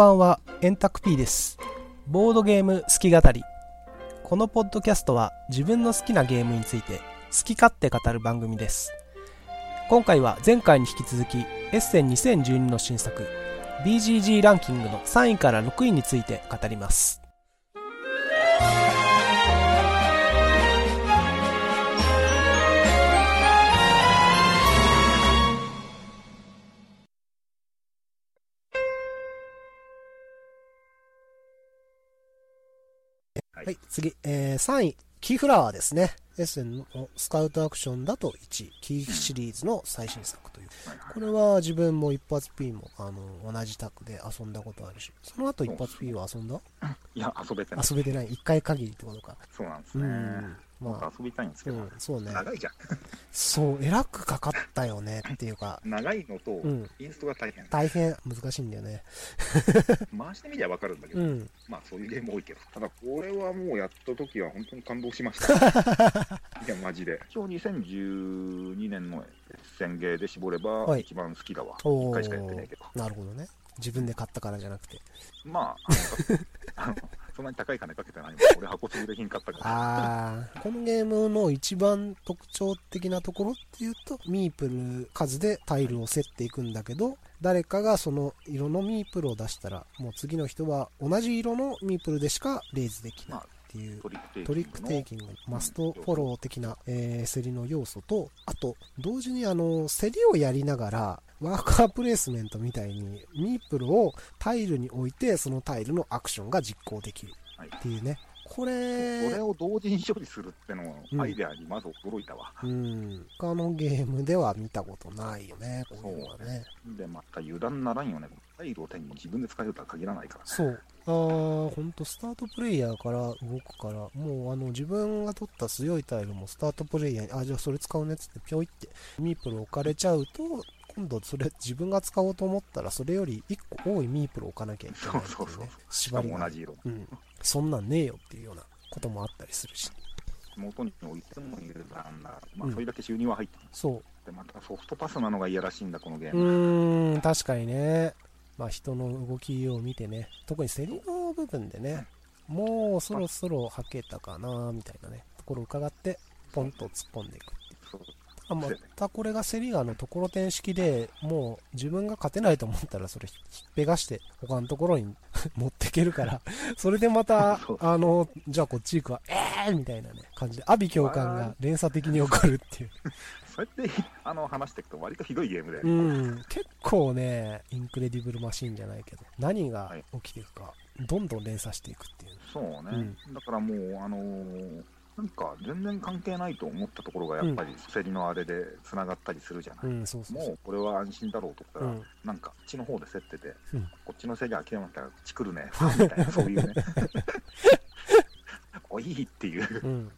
こんばんは、エンタクピーです。ボードゲーム好き語り。このポッドキャストは自分の好きなゲームについて好き勝手語る番組です。今回は前回に引き続き、エッセン2012の新作、BGG ランキングの3位から6位について語ります。はいはい、次、えー、3位、キーフラワーですね。エッセンのスカウトアクションだと1位、キーフシリーズの最新作という。これは自分も一発 P もあの同じタクで遊んだことあるし、その後一発 P は遊んだ？いや、遊べてない。遊べてない。1回限りってことか。そうなんですね。うん。まあ、遊びたいんですけど、うん、そうね。長いじゃん。そう、えらくかかったよね っていうか、長いのと、うんインストが大変。大変難しいんだよね。回してみりゃわかるんだけど、うん。まあそういうゲーム多いけど、ただこれはもうやった時は本当に感動しました。いや、マジで。一応2012年の宣言で絞ればはい一番好きだわ。お一回しかやってないけど。なるほどね。自分で買ったからじゃなくて。まあ、あのそんなに高い金かけてないもん。俺箱潰れ品買ったから。このゲームの一番特徴的なところっていうと、ミープル数でタイルを競っていくんだけど、誰かがその色のミープルを出したら、もう次の人は同じ色のミープルでしかレイズできないっていう。トリックテイキングのトリックテイキング、マストフォロー的な、えー競りの要素と、あと、同時にあの、競りをやりながら、ワーカープレイスメントみたいに、ミープルをタイルに置いて、そのタイルのアクションが実行できるはいっていうね。こそれれ、を同時に処理するってのうんのアイデアにまず驚いたわ。うん、他のゲームでは見たことないよね、こういうのはね。で、また油断ならんよね。タイルを手に自分で使えるとは限らないから。そう。あー、ほんと、スタートプレイヤーから動くから、もうあの、自分が取った強いタイルもスタートプレイヤーに、あ、じゃあそれ使うねっつって、ぴょいって、ミープル置かれちゃうと、今度それ自分が使おうと思ったら、それより1個多いミープル置かなきゃいけないっていうね。そうそうそうし縛りも同。じ色。うん。そんなんねえよっていうようなこともあったりするし。元に置いても油断なら、まうんあそれだけ収入は入ってる。そう。で、またソフトパスなのがいやらしいんだ、このゲーうム。ーん、確かにね。まあ人の動きを見てね、特に競りの部分でね、もうそろそろはけたかな、みたいなね、ところを伺って、ポンと突っ込んでいくあ またこれが競りがあのところてん式でもう自分が勝てないと思ったらそれひっぺがして他のところに 持っていけるからそれでまた あのじゃあこっち行くわ。えー！みたいなね感じで阿鼻教官が連鎖的に起こるっていう。そうやってあの話していくと、割とひどいゲームで、うん、結構ね、インクレディブルマシンじゃないけど、何が起きていくか、どんどん連鎖していくっていう。そうね、だからもう、あのーなんか全然関係ないと思ったところが、やっぱり競りのあれでつながったりするじゃない。もうこれは安心だろうと思ったら、うん、なんか、こっちの方で競ってて、うんこっちの競り諦めたら、こっち来るね、みたいな、そういうね。おいっていう。うん、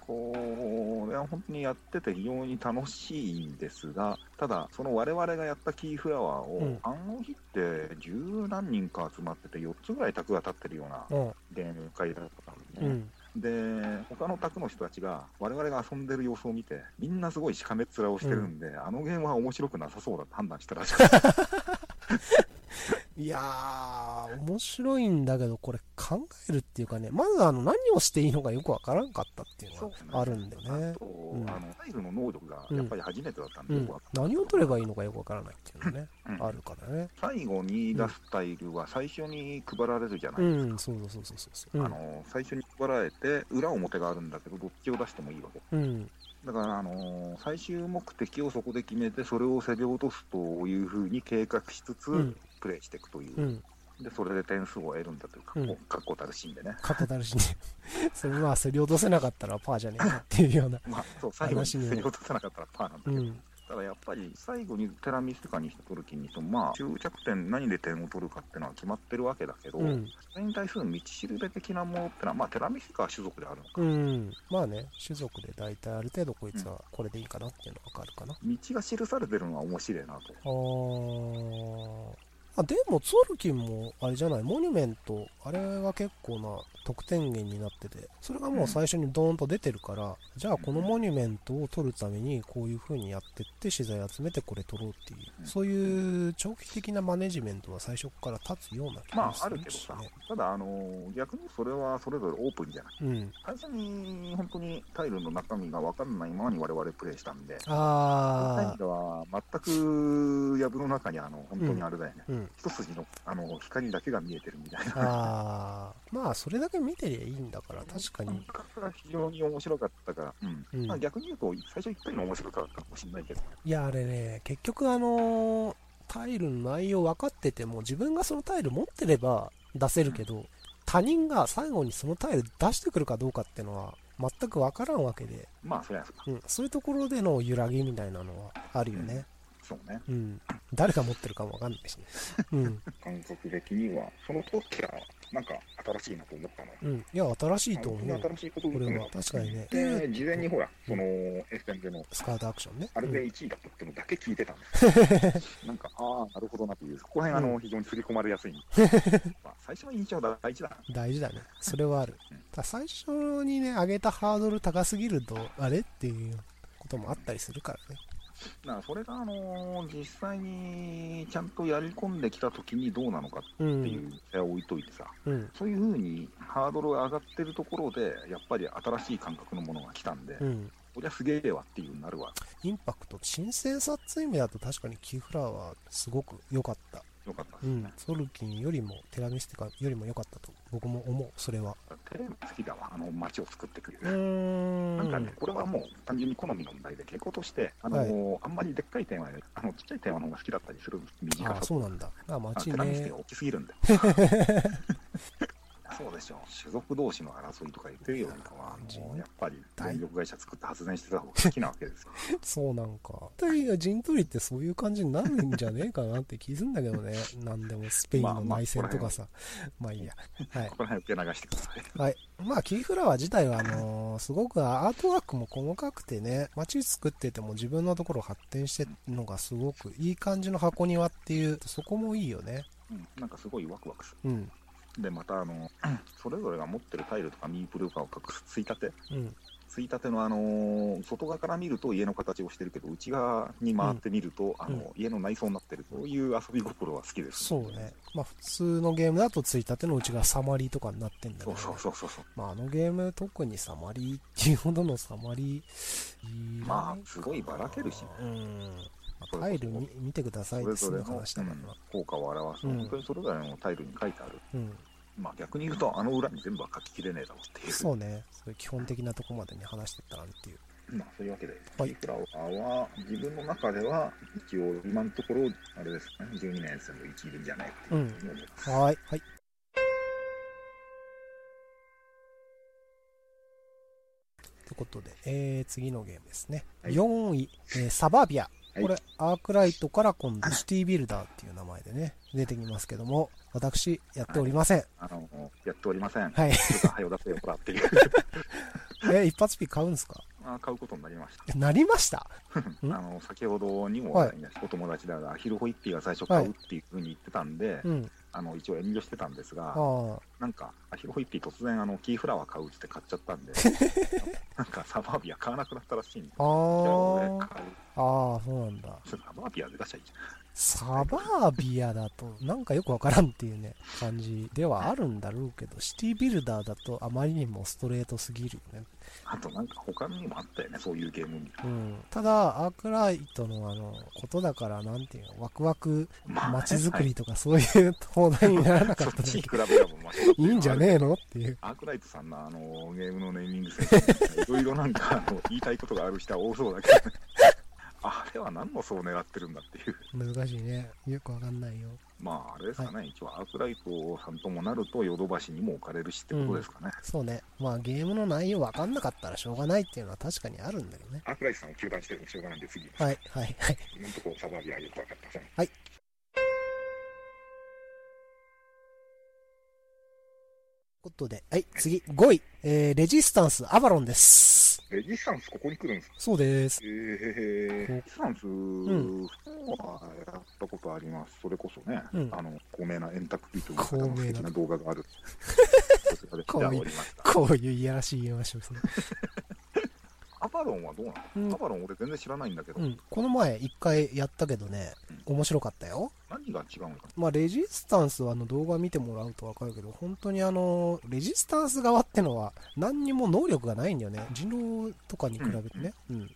これは本当にやってて非常に楽しいんですが、ただ、その我々がやったキーフラワーを、うんあの日って十何人か集まってて、4つぐらい卓が立ってるようなうん、ゲーム会だったんでね。うん、で、他の卓の人たちが我々が遊んでる様子を見て、みんなすごいしかめっ面をしてるんで、あのゲームは面白くなさそうだと判断したらしくて、いやー、面白いんだけど、これ考えるっていうかね、まずあの、何をしていいのかよくわからんかったっていうのがあるんだよね。あ。と、ん。あのタイルの能力がやっぱり初めてだったんで、うん。よくわか、ん。何を取ればいいのかよくわからないっていうのね、うんあるからね。最後に出すタイルは最初に配られるじゃなういですか。ん、そうそうそうそうあの最初に配られて、裏表があるんだけど、どっちを出してもいいわけ。うん、だから、あの最終目的をそこで決めて、それを競り落とすというふうに計画しつつ、うん、プレイしていくという、うん、でそれで点数を得るんだというか、うんこう確固たるシーンでね。過去たるしね。それまあ、競り落とせなかったらパーじゃねえかっていうような。まあ、そう最後に競り落とさなかったらパーなんだけど、うん、ただやっぱり最後にテラミスカにして取る気にしても、まあ、終着点、何で点を取るかっていうのは決まってるわけだけど、うん。それに対する道しるべ的なものってのは、まあ、テラミスカは種族であるのか、うん。まあね、種族で大体ある程度こいつはこれでいいかなっていうのがわかるかな。道が記されてるのは面白いなと。あでもツォルキンもあれじゃない？モニュメントあれが結構な得点源になってて。それがもう最初にドーンと出てるから、じゃあこのモニュメントを取るためにこういう風にやってって資材集めてこれ取ろうっていう。うん。そういう長期的なマネジメントは最初から立つような気まあ、がすあるけどさ。るしね、ただ、あの逆にそれはそれぞれオープンじゃない。うん。最初に本当にタイルの中身が分かんないままに我々プレイしたんで、あ味では全く藪の中にあの本当にあれだよね、ーうん一筋のあの光だけが見えてるみたいな。あー。まあそれだけ見てりゃいいんだから確かに。非常に面白かったから、うん。うん。まあ、逆に言うと、最初言ったの面白かったかもしれないけど、いやあれね結局あのータイルの内容分かってても自分がそのタイル持ってれば出せるけど、他人が最後にそのタイル出してくるかどうかってのは全く分からんわけで、まあ、そりゃそううん、そういうところでの揺らぎみたいなのはあるよね、そうね。うん、誰が持ってるかも分かんないしね、うん。感覚的には、その時は、なんか新しいなと思ったの。うん、いや新しいと思う新しいことをこれは。確かにね。で、事前にほら、その、FM での、スカートアクションね。あれでうん。1位だったってのだけ聞いてたんです。なんか、ああ、なるほどなという、そこら辺、あの、うん。非常に刷り込まれやすい。まあ、最初の印象が大事だな。大事だね。それはある。最初にね上げたハードル高すぎるとあれ？っていうこともあったりするからねだからそれが、あの実際にちゃんとやり込んできた時にどうなのかっうんていう手を置いといてさ、うんそういうふうにハードルが上がってるところで、やっぱり新しい感覚のものが来たんで、うんこりゃすげえわっていうなるわ。インパクト、新鮮さっていう意味だと確かにキーフラワーはすごく良かった。よかったですねうん。。ソルキンよりも、テラミスティカよりも良かったと僕も思う、それは。テレビ好きだわ、あの街を作ってくれる。ん。なんかね、これはもう単純に好みの問題で、傾向として、あのあんまりでっかいテーマより、あのちっちゃいテーマの方が好きだったりするんです、短あさそうなんだ。あ、あ街ね。大きすぎるんで。そうでしょう、種族同士の争いとか言ってるよりかは、もうやっぱり電力会社作って発電してた方が好きなわけですよ。そうなんか。大体陣取りってそういう感じになるんじゃねえかなって気すんだけどね。なんでもスペインの内戦とかさ。まあいいや。はいこ。こら辺受け流してください。はい。まあ、キーフラワー自体は、あのーすごくアートワークも細かくてね、街作ってても自分のところ発展してるのがすごくいい感じの箱庭っていう、そこもいいよね。うん、なんかすごいワクワクすうん。る。で、また、あの、それぞれが持ってるタイルとかミープルとかを隠すついたて、うん。ついたてのあのー外側から見ると家の形をしてるけど、内側に回ってみると、あの、家の内装になってる、そういう遊び心は好きです、そうね。まあ、普通のゲームだとついたてのうちがサマリーとかになってんだけど、そうね、そうそうそうそう。まあ、あのゲーム特にサマリーっていうほどのサマリーまあすごいばらけるしうん。タイル見見てくださいそってすぐれぞれの、効果を表す、うん本当にそれぞれのタイルに書いてある。うん。まあ逆に言うと、あの裏に全部は書ききれねえだろうっていう。そうね。そういう基本的なとこまでに話してったらっていう。まあそういうわけで、はいフラワーは自分の中では一応今のところ、あれですね、12年生の1位でいいんじゃないかというふうに思います。はい。はい。ということで、えー、次のゲームですね。はい4位、えーサバビア。はいこれ、アークライトから今度、シティビルダーっていう名前でね、出てきますけども、私、やっておりません。あの、やっておりません。はい。ちょっと早よ出せよ、ほらっていう。え、一発ピ買うんすか？まあ買うことになりました。えなりました？あんの先ほどにも、はいお友達だが、アヒルホイッピーが最初買うっていうふうに言ってたんで、うん。あの一応遠慮してたんですが。なんか、アヒルホイッピー突然あのキーフラワー買うって買っちゃったんで、なんかサバービア買わなくなったらしいんで、じあゃあ買う。ああ、そうなんだ。サバービアで出しいいじサバービアだとなんかよくわからんっていうね、感じではあるんだろうけど、シティビルダーだとあまりにもストレートすぎるよね。ゃん。あとなんか他にもあったよね、そういうゲームみたいうん。ただ、アークライトのあの、ことだから、なんていうの、ワクワク街づくりとかそういう放題にならなかはいっただけそっちに比べればマシだっていいんじゃねええのっていう。アークライトさんのあのゲームのネーミングセンス、いろいろなんかあの言いたいことがある人は多そうだけど、ね、あれは何の層を狙ってるんだっていう。難しいね。よくわかんないよ。まあ、あれですかね、一応、アークライトさんともなると、ヨドバシにも置かれるしってことですかね。そうね。まあゲームの内容わかんなかったらしょうがないっていうのは確かにあるんだけどね。アークライトさんを中断してるのしょうがないんで、次、はい、はい、はい。今のところサバービアはよく分かってません。はい。ことで、はい、次、5位。えー、レジスタンス、アバロンです。レジスタンスここに来るんですか？そうです。えー、レジスタンスんはやったことあります。それこそね、うんあの、高名な円卓ピーという高名な素敵な動画がある。こういうこういういやらしい言いましょうですね。アバロンはどうなの、うんアバロン俺全然知らないんだけど、うん。この前一回やったけどね、面白かったよ。何が違うのかまあ、レジスタンスはあの動画見てもらうとわかるけど、本当にあの、レジスタンス側ってのは何にも能力がないんだよね。人狼とかに比べてね。うん。うん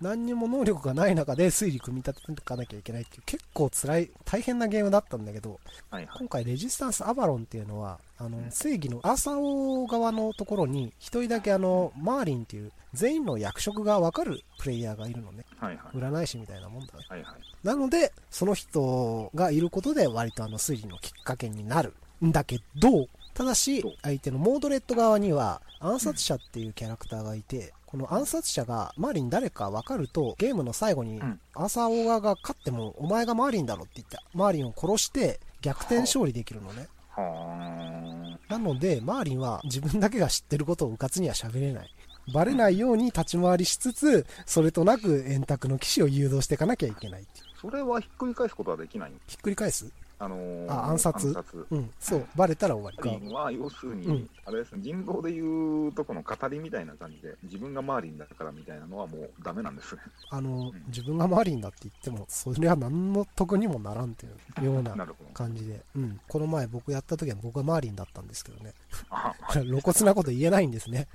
何にも能力がない中で推理組み立てていかなきゃいけないっていう結構辛い、大変なゲームだったんだけど、はいはい。今回レジスタンスアバロンっていうのは、あの、正義のアーサー王側のところに、一人だけあの、マーリンっていう全員の役職がわかるプレイヤーがいるのね。はいはい。占い師みたいなもんだね。はいはい。なので、その人がいることで割とあの推理のきっかけになるんだけど、ただし相手のモードレット側には暗殺者っていうキャラクターがいて、この暗殺者がマーリン誰か分かると、ゲームの最後にうんアーサーオーガーが勝ってもお前がマーリンだろって言って、マーリンを殺して逆転勝利できるのね。はなので、マーリンは自分だけが知ってることをうかつには喋れない。バレないように立ち回りしつつ、それとなく円卓の騎士を誘導していかなきゃいけないっていう。ーそれはひっくり返すことはできないひっくり返すあのーあ暗殺暗殺。うん、そう、バレたら終わりか。は要するに、うんあれですね、人狼でいうとこの語りみたいな感じで、自分がマーリンだからみたいなのはもうダメなんですね。あのん、自分がマーリンだって言っても、それは何の得にもならんっていうような。感じで。うん。この前僕やった時は僕はマーリンだったんですけどね。あ 露骨なこと言えないんですね。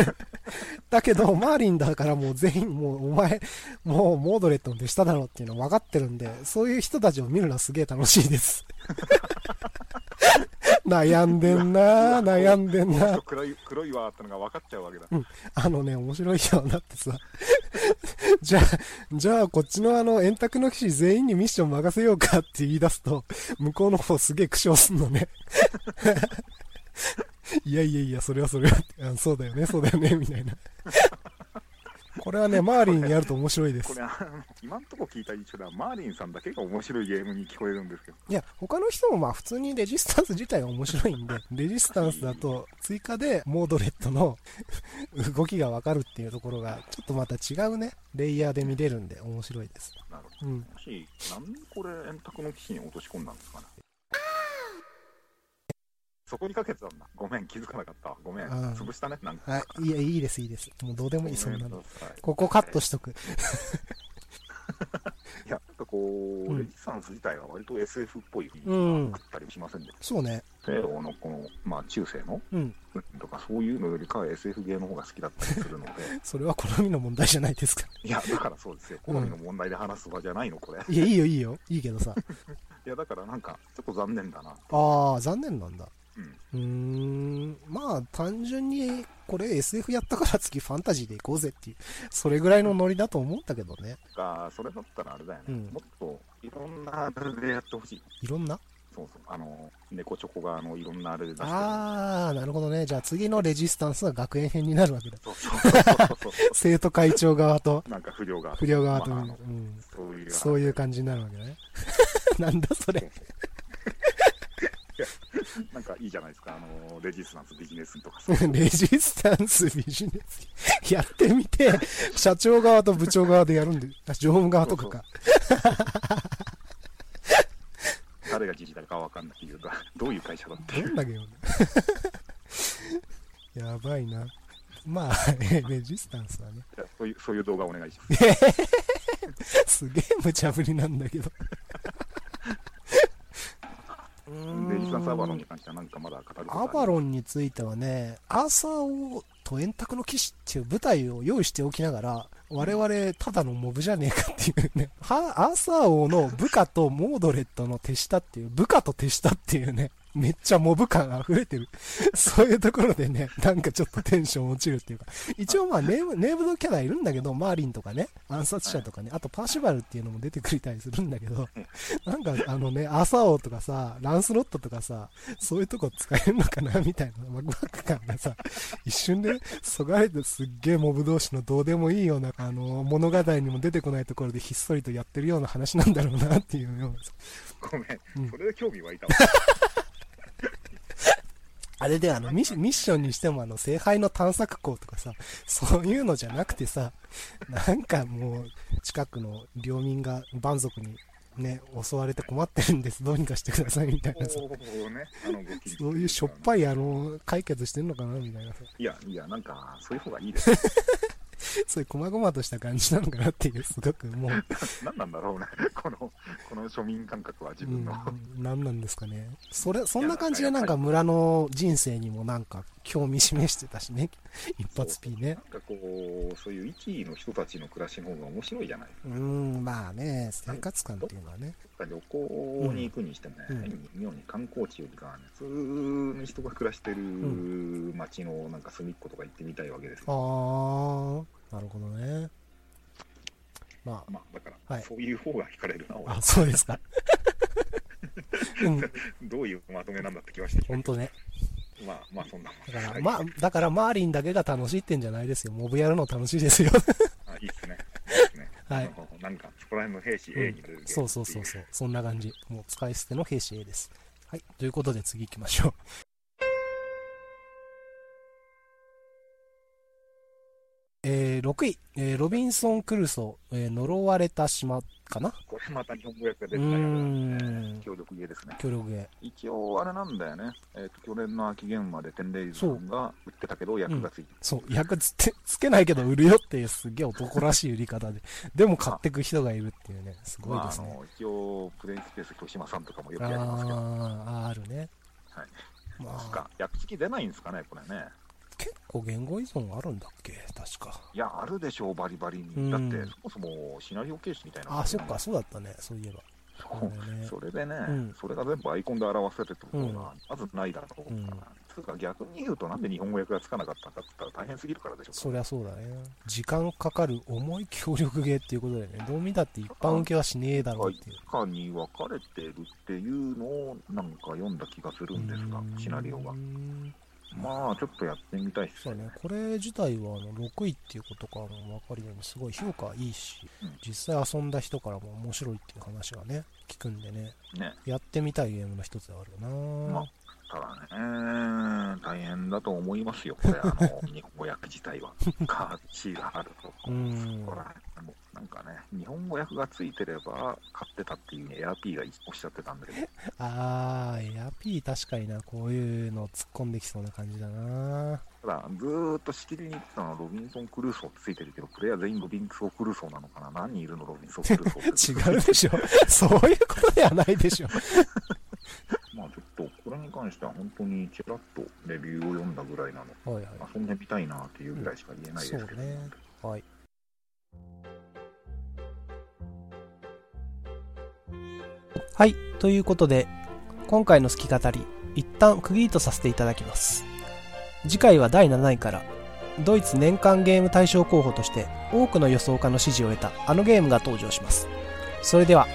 だけど、マーリンだからもう全員、もうお前、もうモードレットの手下だろっていうの分かってるんで、そういう人たちを見るのはすげえ楽しいです。悩んでんな悩んでんな黒い黒いわーってのが分かっちゃうわけだ。あのね、面白いよ。だってさ、じゃあ、じゃあこっちのあの、円卓の騎士全員にミッション任せようかって言い出すと、向こうの方すげえ苦笑すんのね。いやいやいや、それはそれは そうだよね、そうだよね、みたいな。これはね、マーリンにやると面白いですこれ。あの今んとこ聞いた一緒ではマーリンさんだけが面白いゲームに聞こえるんですけど、いや、他の人もまあ普通にレジスタンス自体は面白いんで、レジスタンスだと追加でモードレットの動きがわかるっていうところが、ちょっとまた違うね、レイヤーで見れるんで面白いです。なるほど。うん。もし、なんでこれ円卓の騎士に落とし込んだんですかね。そこにかけてたんだ。ごめん、気づかなかった。ごめん、うん潰したね。なんか。はい、いや、いいです、いいです。もうどうでもいい、そんなの。ここカットしとく。いや、なんかこう、うんレジスタンス自体は割と SF っぽいうん作ったりしませんで、そうね。西欧のこの、まあ中世のうん。とかそういうのよりかは SF ゲーの方が好きだったりするので、それは好みの問題じゃないですか。いや、だからそうですよ。好みの問題で話す場じゃないの、これ。いや、いいよ、いいよ。いいけどさ。いや、だからなんか、ちょっと残念だな。ああ、残念なんだ。うん。ん。まあ、単純に、これ SF やったから次ファンタジーで行こうぜっていう、それぐらいのノリだと思ったけどね。が、それだったらあれだよね。うんもっと、いろんなあれでやってほしい。いろんな？そうそう。あの、猫チョコがあの、いろんなあれで出してる。ああ、なるほどね。じゃあ次のレジスタンスは学園編になるわけだ。そうそうそうそう 生徒会長側となんか不良が。不良側と、まあうん、そういう。そういう感じになるわけね。なんだそれ。なんかいいじゃないですか。あの、レジスタンスビジネスとかさ。レジスタンスビジネス？やってみて、社長側と部長側でやるんで、あ常務側とかか。誰が自治体かわかんないっていうか、どういう会社だって。どんなゲームだ？やばいな。まあ、えレジスタンスはね。そういう、そういう動画お願いします。すげえ無茶ぶりなんだけど。レジスタンスアバロンに関してはなんかまだ語るアバロンについてはね、アーサー王と円卓の騎士っていう舞台を用意しておきながら、我々ただのモブじゃねえかっていうね、はアーサー王の部下とモードレットの手下っていう、部下と手下っていうね、めっちゃモブ感溢れてる。そういうところでね、なんかちょっとテンション落ちるっていうか、一応まあネーム、ネームドキャラいるんだけど、マーリンとかね、暗殺者とかね、あとパーシバルっていうのも出てくれたりするんだけど、なんかあのね、アーサー王とかさ、ランスロットとかさ、そういうとこ使えるのかなみたいなワクワク感がさ、一瞬でそがれてすっげえモブ同士のどうでもいいような、あの、物語にも出てこないところでひっそりとやってるような話なんだろうなっていうような。さごめん。それで興味湧いたわ。あれであのミッ、ミッションにしてもあの、聖杯の探索口とかさ、そういうのじゃなくてさ、なんかもう、近くの領民が蛮族にね、襲われて困ってるんです、どうにかしてくださいみたいなさ、ね、そういうしょっぱいあの、解決してんのかなみたいなさ。いや、いや、なんか、そういう方がいいです。そういう細々とした感じなのかなっていう、すごくもう。何なんだろうね、この、この庶民感覚は自分の。うん、何なんですかね。それ、そんな感じでなんか村の人生にもなんか興味示してたしね、一発 P ね。なんかこう、そういう域の人たちの暮らしの方が面白いじゃないうん、まあね、生活感っていうのはね。旅行に行くにしてもね、うん、妙に観光地よりかはね、普通の人が暮らしてる街のなんか隅っことか行ってみたいわけですよ。ああ、なるほどね。まあ、まあ、だから、はい、そういう方が惹かれるな、あ、そうですか。どういうまとめなんだって気はしてきた。本当ね。まあまあそんなもん。だから、まあ、だからマーリンだけが楽しいってんじゃないですよ。モブやるの楽しいですよ。あいいっすね。いいっすね。はい。なんか、そこら辺の兵士 A になれる、うん、そうそうそうそう。そんな感じ。もう使い捨ての兵士 A です。はい。ということで次行きましょう。えー、6位、えー、ロビンソン・クルソ、えー、呪われた島かな？これまた日本語訳が出てないね。協力芸ですね。協力芸。一応あれなんだよね。えっ、ー、と、去年の秋現場でテンレイズさんが売ってたけど、役がついて、うん、そう、役つつけないけど売るよっていうすげえ男らしい売り方で。でも買ってく人がいるっていうね、すごいですね。まあ、あの一応、プレイスペース豊島さんとかもよくやりますけど。ああ、あるね。はい。まあ、か、役付き出ないんですかね、これね。結構言語依存あるんだっけ確か。いや、あるでしょう、バリバリに。だって、そもそもシナリオ形式みたいな、あ、そっか、そうだったね、そういえば。そうね、それでね、うん、それが全部アイコンで表せるってことが、まずないだろうから、うん、つうか逆に言うと、なんで日本語訳がつかなかったかって言ったら大変すぎるからでしょそりゃそうだね。時間かかる重い協力芸っていうことだよね。どう見たって一般受けはしねえだろうっていう。かに分かれてるっていうのをなんか読んだ気がするんですが、シナリオが。まあ、ちょっとやってみたいっすね。ね、これ自体はあの6位っていうことからも分かるように、すごい評価いいし、うん、実際遊んだ人からも面白いっていう話がね、聞くんでね、ねやってみたいゲームの一つであるよな。まあただね、大変だと思いますよ、これ、あの、日本語訳自体は。カーチがあると。うん。なんかね、日本語訳がついてれば買ってたっていうね、エアピーがおっしゃってたんだけど。あー、エアピー確かにな、こういうの突っ込んできそうな感じだな。ただ、ずーっとしきりに言ってたのはロビンソン・クルーソーってついてるけど、プレイヤー全員ロビンソン・クルーソーなのかな？何人いるのロビンソン・クルーソーって。違うでしょ。そういうことではないでしょ。まあちょっと、これに関しては本当にちらっとレビューを読んだぐらいなので、はいはい、遊んでみたいなっていうぐらいしか言えないですけど、ね、はい。はい。ということで、今回の好き語り、一旦区切りとさせていただきます。次回は第7位から、ドイツ年間ゲーム大賞候補として多くの予想家の支持を得たあのゲームが登場します。それでは、